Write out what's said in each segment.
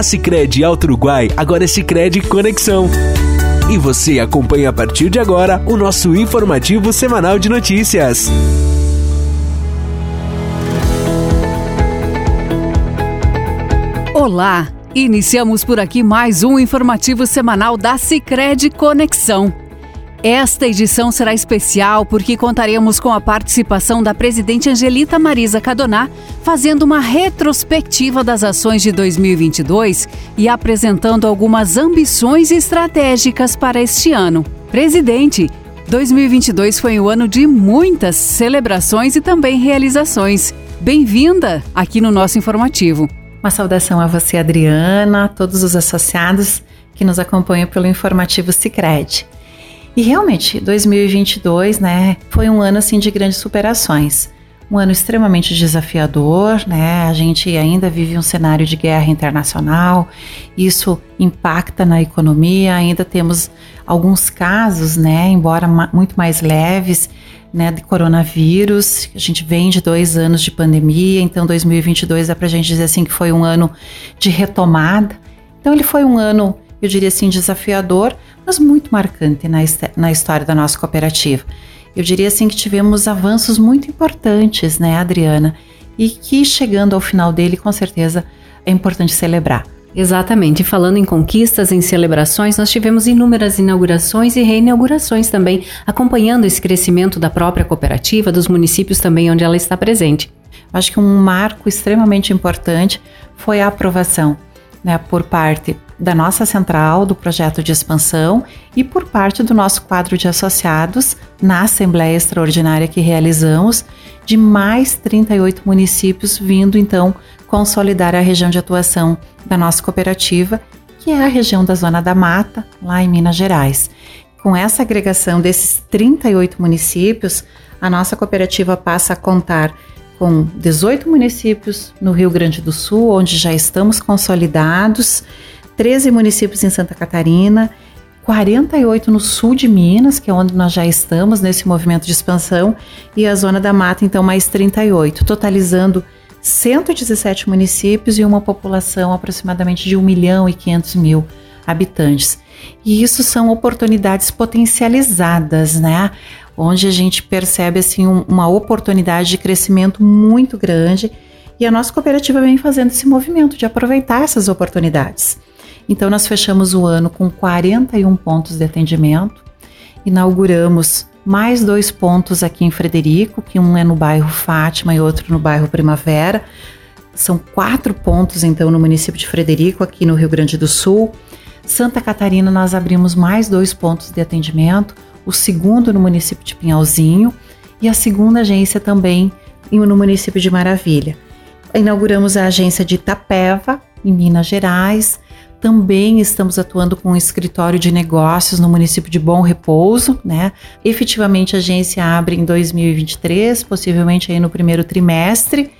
A Alto Uruguai agora é Sicredi Conexão. E você acompanha a partir de agora o nosso informativo semanal de notícias. Olá! Iniciamos por aqui mais um informativo semanal da Sicredi Conexão. Esta edição será especial porque contaremos com a participação da presidente Angelita Marisa Cadoná, fazendo uma retrospectiva das ações de 2022 e apresentando algumas ambições estratégicas para este ano. Presidente, 2022 foi um ano de muitas celebrações e também realizações. Bem-vinda aqui no nosso informativo. Uma saudação a você, Adriana, a todos os associados que nos acompanham pelo informativo Sicredi. E realmente, 2022, né, foi um ano assim de grandes superações. Um ano extremamente desafiador, né? A gente ainda vive um cenário de guerra internacional. Isso impacta na economia. Ainda temos alguns casos, né, embora muito mais leves, né, de coronavírus. A gente vem de dois anos de pandemia, então 2022 dá para a gente dizer assim que foi um ano de retomada. Então ele foi um ano, eu diria assim, desafiador, mas muito marcante na, na história da nossa cooperativa. Eu diria assim que tivemos avanços muito importantes, né, Adriana? E que chegando ao final dele, com certeza, é importante celebrar. Exatamente. Falando em conquistas, em celebrações, nós tivemos inúmeras inaugurações e reinaugurações também, acompanhando esse crescimento da própria cooperativa, dos municípios também onde ela está presente. Acho que um marco extremamente importante foi a aprovação né, por parte da nossa central do projeto de expansão e por parte do nosso quadro de associados na Assembleia Extraordinária que realizamos, de mais 38 municípios vindo então consolidar a região de atuação da nossa cooperativa, que é a região da Zona da Mata, lá em Minas Gerais. Com essa agregação desses 38 municípios, a nossa cooperativa passa a contar com 18 municípios no Rio Grande do Sul, onde já estamos consolidados, 13 municípios em Santa Catarina, 48 no sul de Minas, que é onde nós já estamos nesse movimento de expansão, e a Zona da Mata, então, mais 38, totalizando 117 municípios e uma população aproximadamente de 1 milhão e 500 mil habitantes. E isso são oportunidades potencializadas, né? onde a gente percebe assim um, uma oportunidade de crescimento muito grande e a nossa cooperativa vem fazendo esse movimento de aproveitar essas oportunidades. Então nós fechamos o ano com 41 pontos de atendimento, inauguramos mais dois pontos aqui em Frederico, que um é no bairro Fátima e outro no bairro Primavera. São quatro pontos então no município de Frederico, aqui no Rio Grande do Sul. Santa Catarina nós abrimos mais dois pontos de atendimento, o segundo no município de Pinhalzinho e a segunda agência também no município de Maravilha. Inauguramos a agência de Itapeva, em Minas Gerais. Também estamos atuando com um escritório de negócios no município de Bom Repouso, né? Efetivamente a agência abre em 2023, possivelmente aí no primeiro trimestre,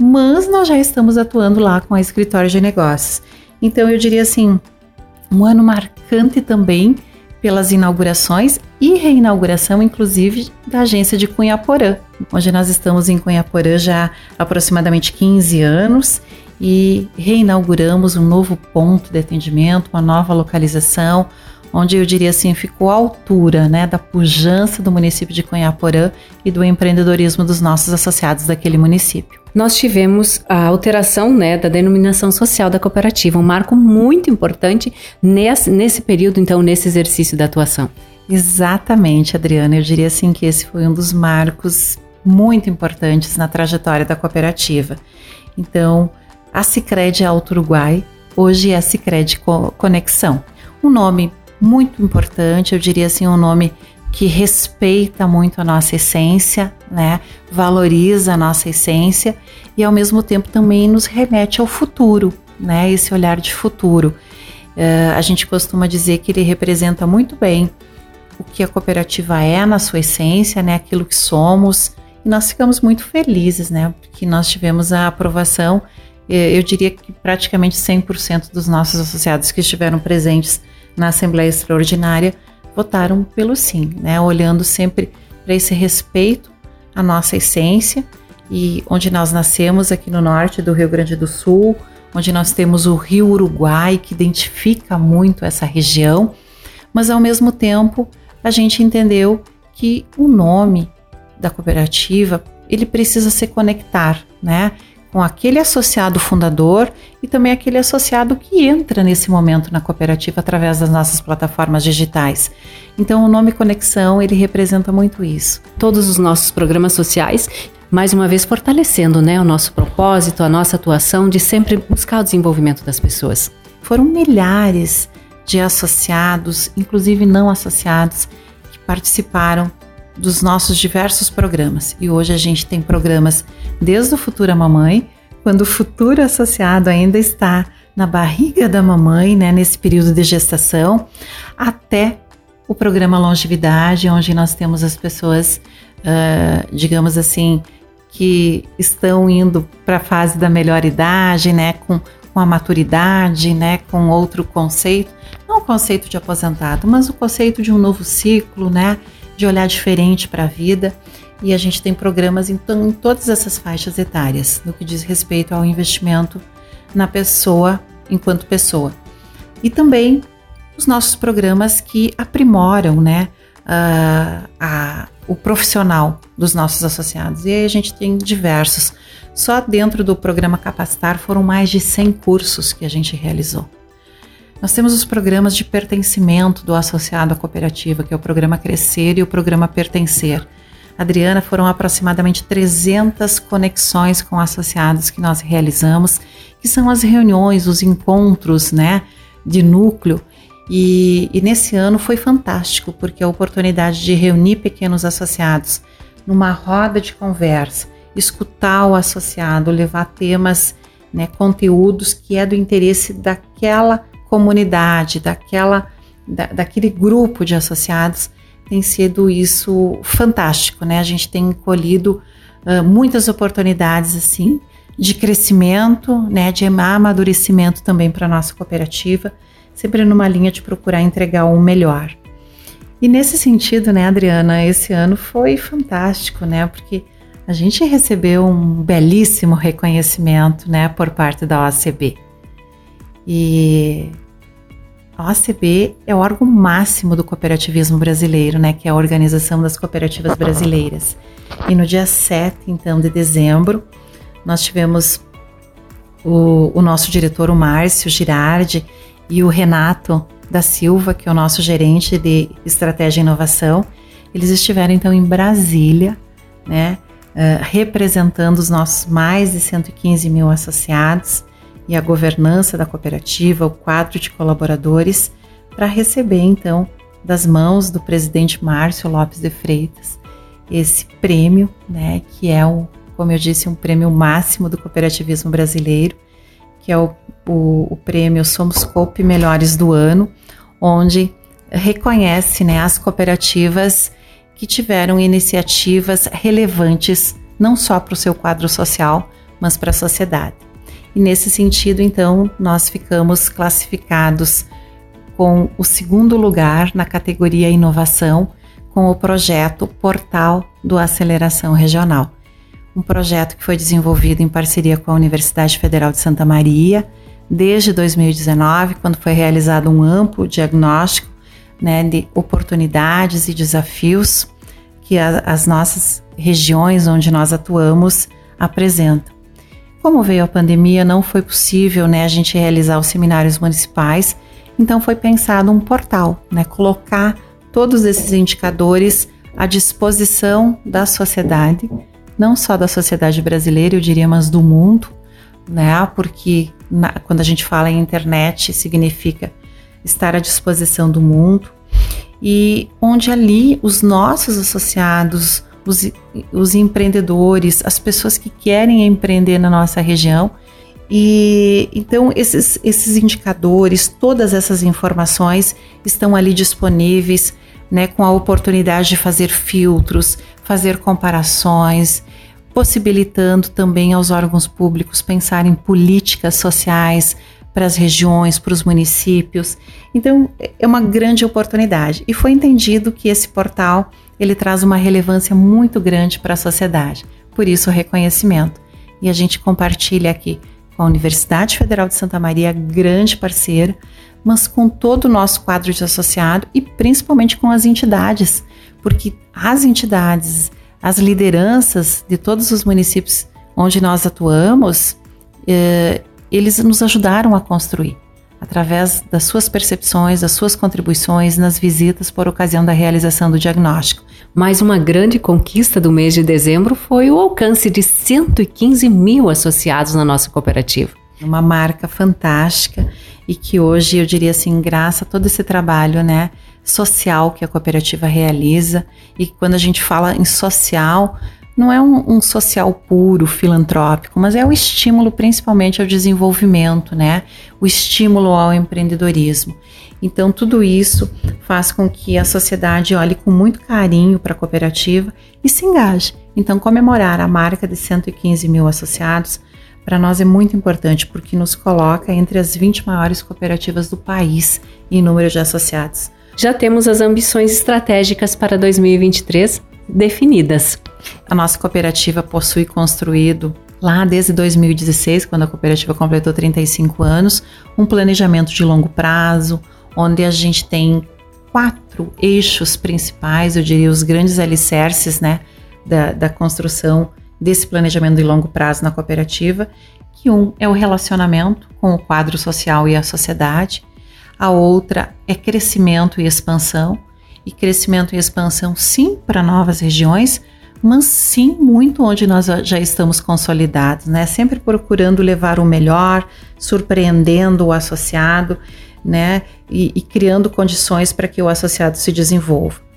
mas nós já estamos atuando lá com a escritório de negócios. Então eu diria assim, um ano marcante também pelas inaugurações e reinauguração, inclusive, da agência de Cunhaporã, onde nós estamos em Cunhaporã já há aproximadamente 15 anos e reinauguramos um novo ponto de atendimento, uma nova localização, onde eu diria assim, ficou à altura né, da pujança do município de Cunhaporã e do empreendedorismo dos nossos associados daquele município. Nós tivemos a alteração né, da denominação social da cooperativa, um marco muito importante nesse, nesse período, então, nesse exercício da atuação. Exatamente, Adriana. Eu diria assim que esse foi um dos marcos muito importantes na trajetória da cooperativa. Então, a Cicred Alto Uruguai hoje é a Cicred Conexão. Um nome muito importante, eu diria assim, um nome que respeita muito a nossa essência, né? Valoriza a nossa essência e ao mesmo tempo também nos remete ao futuro, né? Esse olhar de futuro. Uh, a gente costuma dizer que ele representa muito bem o que a cooperativa é na sua essência, né? Aquilo que somos. E nós ficamos muito felizes, né? Porque nós tivemos a aprovação, eu diria que praticamente 100% dos nossos associados que estiveram presentes na Assembleia Extraordinária votaram pelo sim, né? Olhando sempre para esse respeito à nossa essência e onde nós nascemos aqui no norte do Rio Grande do Sul, onde nós temos o Rio Uruguai, que identifica muito essa região, mas ao mesmo tempo a gente entendeu que o nome da cooperativa ele precisa se conectar, né? Com aquele associado fundador e também aquele associado que entra nesse momento na cooperativa através das nossas plataformas digitais. Então, o nome Conexão ele representa muito isso. Todos os nossos programas sociais mais uma vez fortalecendo né, o nosso propósito, a nossa atuação de sempre buscar o desenvolvimento das pessoas. Foram milhares de associados, inclusive não associados, que participaram dos nossos diversos programas. E hoje a gente tem programas desde o Futura Mamãe, quando o futuro associado ainda está na barriga da mamãe, né, nesse período de gestação, até o programa Longevidade, onde nós temos as pessoas, uh, digamos assim, que estão indo para a fase da melhor idade, né, com, com a maturidade, né, com outro conceito, não o conceito de aposentado, mas o conceito de um novo ciclo, né, de olhar diferente para a vida. E a gente tem programas então, em todas essas faixas etárias, no que diz respeito ao investimento na pessoa enquanto pessoa. E também os nossos programas que aprimoram, né, uh, a, o profissional dos nossos associados. E aí a gente tem diversos. Só dentro do programa Capacitar foram mais de 100 cursos que a gente realizou. Nós temos os programas de pertencimento do associado à cooperativa, que é o programa Crescer e o programa Pertencer. Adriana, foram aproximadamente 300 conexões com associados que nós realizamos, que são as reuniões, os encontros, né, de núcleo e, e, nesse ano foi fantástico, porque a oportunidade de reunir pequenos associados numa roda de conversa, escutar o associado, levar temas, né, conteúdos que é do interesse daquela comunidade, daquela, da, daquele grupo de associados, tem sido isso fantástico, né? A gente tem colhido uh, muitas oportunidades assim de crescimento, né, de amadurecimento também para nossa cooperativa sempre numa linha de procurar entregar o melhor. E nesse sentido, né, Adriana, esse ano foi fantástico, né, porque a gente recebeu um belíssimo reconhecimento, né, por parte da OCB. E a OCB é o órgão máximo do cooperativismo brasileiro, né, que é a Organização das Cooperativas Brasileiras. E no dia 7, então, de dezembro, nós tivemos o, o nosso diretor, o Márcio Girardi, e o Renato da Silva, que é o nosso gerente de estratégia e inovação, eles estiveram então em Brasília, né, uh, representando os nossos mais de 115 mil associados e a governança da cooperativa, o quadro de colaboradores, para receber então das mãos do presidente Márcio Lopes de Freitas esse prêmio, né, que é o, como eu disse, um prêmio máximo do cooperativismo brasileiro que é o, o, o prêmio Somos Coop Melhores do Ano, onde reconhece né, as cooperativas que tiveram iniciativas relevantes não só para o seu quadro social, mas para a sociedade. E nesse sentido, então, nós ficamos classificados com o segundo lugar na categoria Inovação com o projeto Portal do Aceleração Regional um projeto que foi desenvolvido em parceria com a Universidade Federal de Santa Maria desde 2019, quando foi realizado um amplo diagnóstico né, de oportunidades e desafios que a, as nossas regiões onde nós atuamos apresentam. Como veio a pandemia, não foi possível né, a gente realizar os seminários municipais, então foi pensado um portal, né, colocar todos esses indicadores à disposição da sociedade não só da sociedade brasileira, eu diria, mas do mundo, né? Porque na, quando a gente fala em internet, significa estar à disposição do mundo e onde ali os nossos associados, os, os empreendedores, as pessoas que querem empreender na nossa região, e então esses, esses indicadores, todas essas informações estão ali disponíveis, né, com a oportunidade de fazer filtros, fazer comparações, possibilitando também aos órgãos públicos pensar em políticas sociais para as regiões, para os municípios. Então, é uma grande oportunidade e foi entendido que esse portal ele traz uma relevância muito grande para a sociedade. Por isso o reconhecimento. E a gente compartilha aqui com a Universidade Federal de Santa Maria, grande parceira, mas com todo o nosso quadro de associado e principalmente com as entidades, porque as entidades, as lideranças de todos os municípios onde nós atuamos, eh, eles nos ajudaram a construir através das suas percepções, das suas contribuições nas visitas por ocasião da realização do diagnóstico. Mais uma grande conquista do mês de dezembro foi o alcance de 115 mil associados na nossa cooperativa. Uma marca fantástica e que hoje eu diria assim, graças a todo esse trabalho, né, social que a cooperativa realiza e quando a gente fala em social, não é um, um, social puro, filantrópico, mas é o estímulo principalmente ao desenvolvimento, né? O estímulo ao empreendedorismo. Então, tudo isso faz com que a sociedade olhe com muito carinho para a cooperativa e se engaje. Então, comemorar a marca de 115 mil associados para nós é muito importante porque nos coloca entre as 20 maiores cooperativas do país em número de associados. Já temos as ambições estratégicas para 2023 definidas. A nossa cooperativa possui construído lá desde 2016, quando a cooperativa completou 35 anos, um planejamento de longo prazo, onde a gente tem quatro eixos principais, eu diria os grandes alicerces, né, da, da construção desse planejamento de longo prazo na cooperativa, que um é o relacionamento com o quadro social e a sociedade, a outra é crescimento e expansão, e crescimento e expansão sim para novas regiões, mas sim muito onde nós já estamos consolidados, né? Sempre procurando levar o melhor, surpreendendo o associado, né? E, e criando condições para que o associado se desenvolva.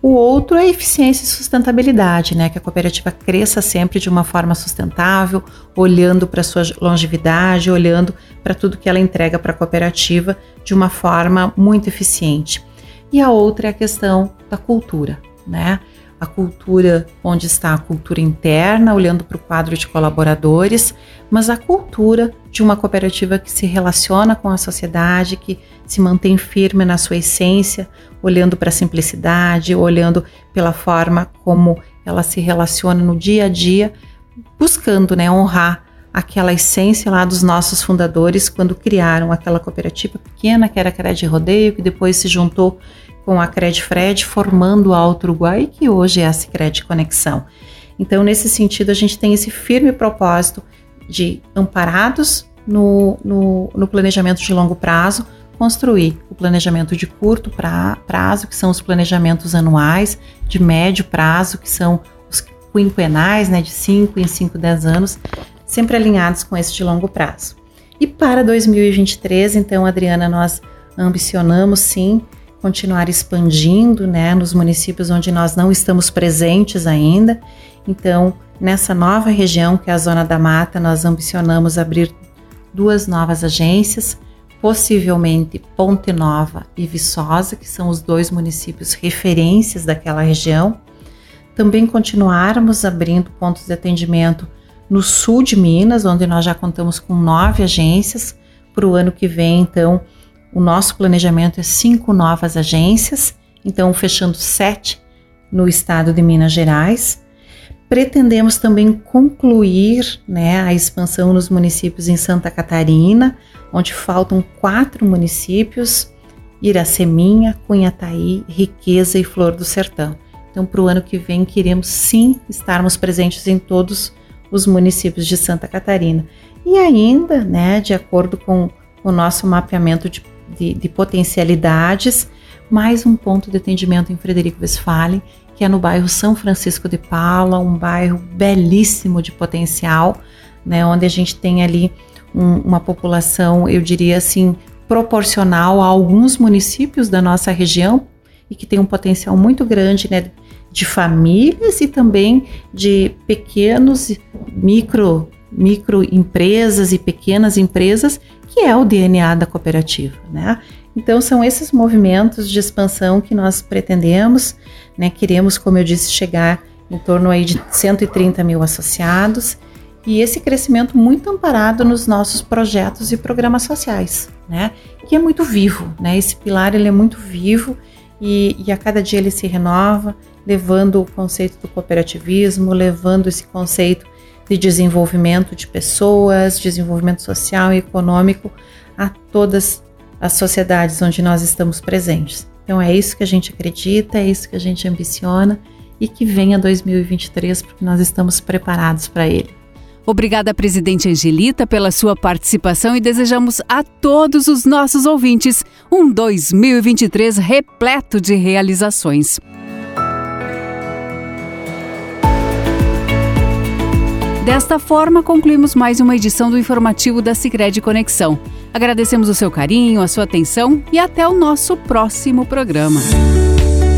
O outro é eficiência e sustentabilidade, né? Que a cooperativa cresça sempre de uma forma sustentável, olhando para sua longevidade, olhando para tudo que ela entrega para a cooperativa de uma forma muito eficiente. E a outra é a questão da cultura, né? A cultura onde está a cultura interna, olhando para o quadro de colaboradores, mas a cultura de uma cooperativa que se relaciona com a sociedade, que se mantém firme na sua essência, olhando para a simplicidade, olhando pela forma como ela se relaciona no dia a dia, buscando né, honrar aquela essência lá dos nossos fundadores quando criaram aquela cooperativa pequena que era a Cred Rodeio, que depois se juntou com a Credfred, formando a Alto Uruguai, que hoje é a Cicred Conexão. Então, nesse sentido, a gente tem esse firme propósito de, amparados no, no, no planejamento de longo prazo, construir o planejamento de curto pra, prazo, que são os planejamentos anuais, de médio prazo, que são os quinquenais, né, de 5 em 5, 10 anos, sempre alinhados com esse de longo prazo. E para 2023, então, Adriana, nós ambicionamos sim continuar expandindo né, nos municípios onde nós não estamos presentes ainda. Então, nessa nova região, que é a Zona da Mata, nós ambicionamos abrir duas novas agências, possivelmente Ponte Nova e Viçosa, que são os dois municípios referências daquela região. Também continuarmos abrindo pontos de atendimento no sul de Minas, onde nós já contamos com nove agências. Para o ano que vem, então, o nosso planejamento é cinco novas agências, então fechando sete no estado de Minas Gerais. Pretendemos também concluir né, a expansão nos municípios em Santa Catarina, onde faltam quatro municípios: Iraceminha, Cunhataí, Riqueza e Flor do Sertão. Então, para o ano que vem, queremos sim estarmos presentes em todos os municípios de Santa Catarina. E ainda, né, de acordo com o nosso mapeamento de de, de potencialidades, mais um ponto de atendimento em Frederico Westphalen, que é no bairro São Francisco de Paula, um bairro belíssimo de potencial, né, onde a gente tem ali um, uma população, eu diria assim, proporcional a alguns municípios da nossa região e que tem um potencial muito grande, né, de famílias e também de pequenos micro microempresas e pequenas empresas que é o DNA da cooperativa, né? Então são esses movimentos de expansão que nós pretendemos, né? Queremos, como eu disse, chegar em torno aí de 130 mil associados e esse crescimento muito amparado nos nossos projetos e programas sociais, né? Que é muito vivo, né? Esse pilar ele é muito vivo e, e a cada dia ele se renova, levando o conceito do cooperativismo, levando esse conceito de desenvolvimento de pessoas, desenvolvimento social e econômico a todas as sociedades onde nós estamos presentes. Então é isso que a gente acredita, é isso que a gente ambiciona e que venha 2023 porque nós estamos preparados para ele. Obrigada, presidente Angelita, pela sua participação e desejamos a todos os nossos ouvintes um 2023 repleto de realizações. Desta forma, concluímos mais uma edição do informativo da Sicredi Conexão. Agradecemos o seu carinho, a sua atenção e até o nosso próximo programa.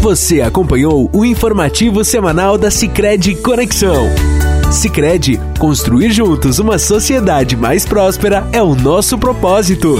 Você acompanhou o informativo semanal da Sicredi Conexão. Sicredi, construir juntos uma sociedade mais próspera é o nosso propósito.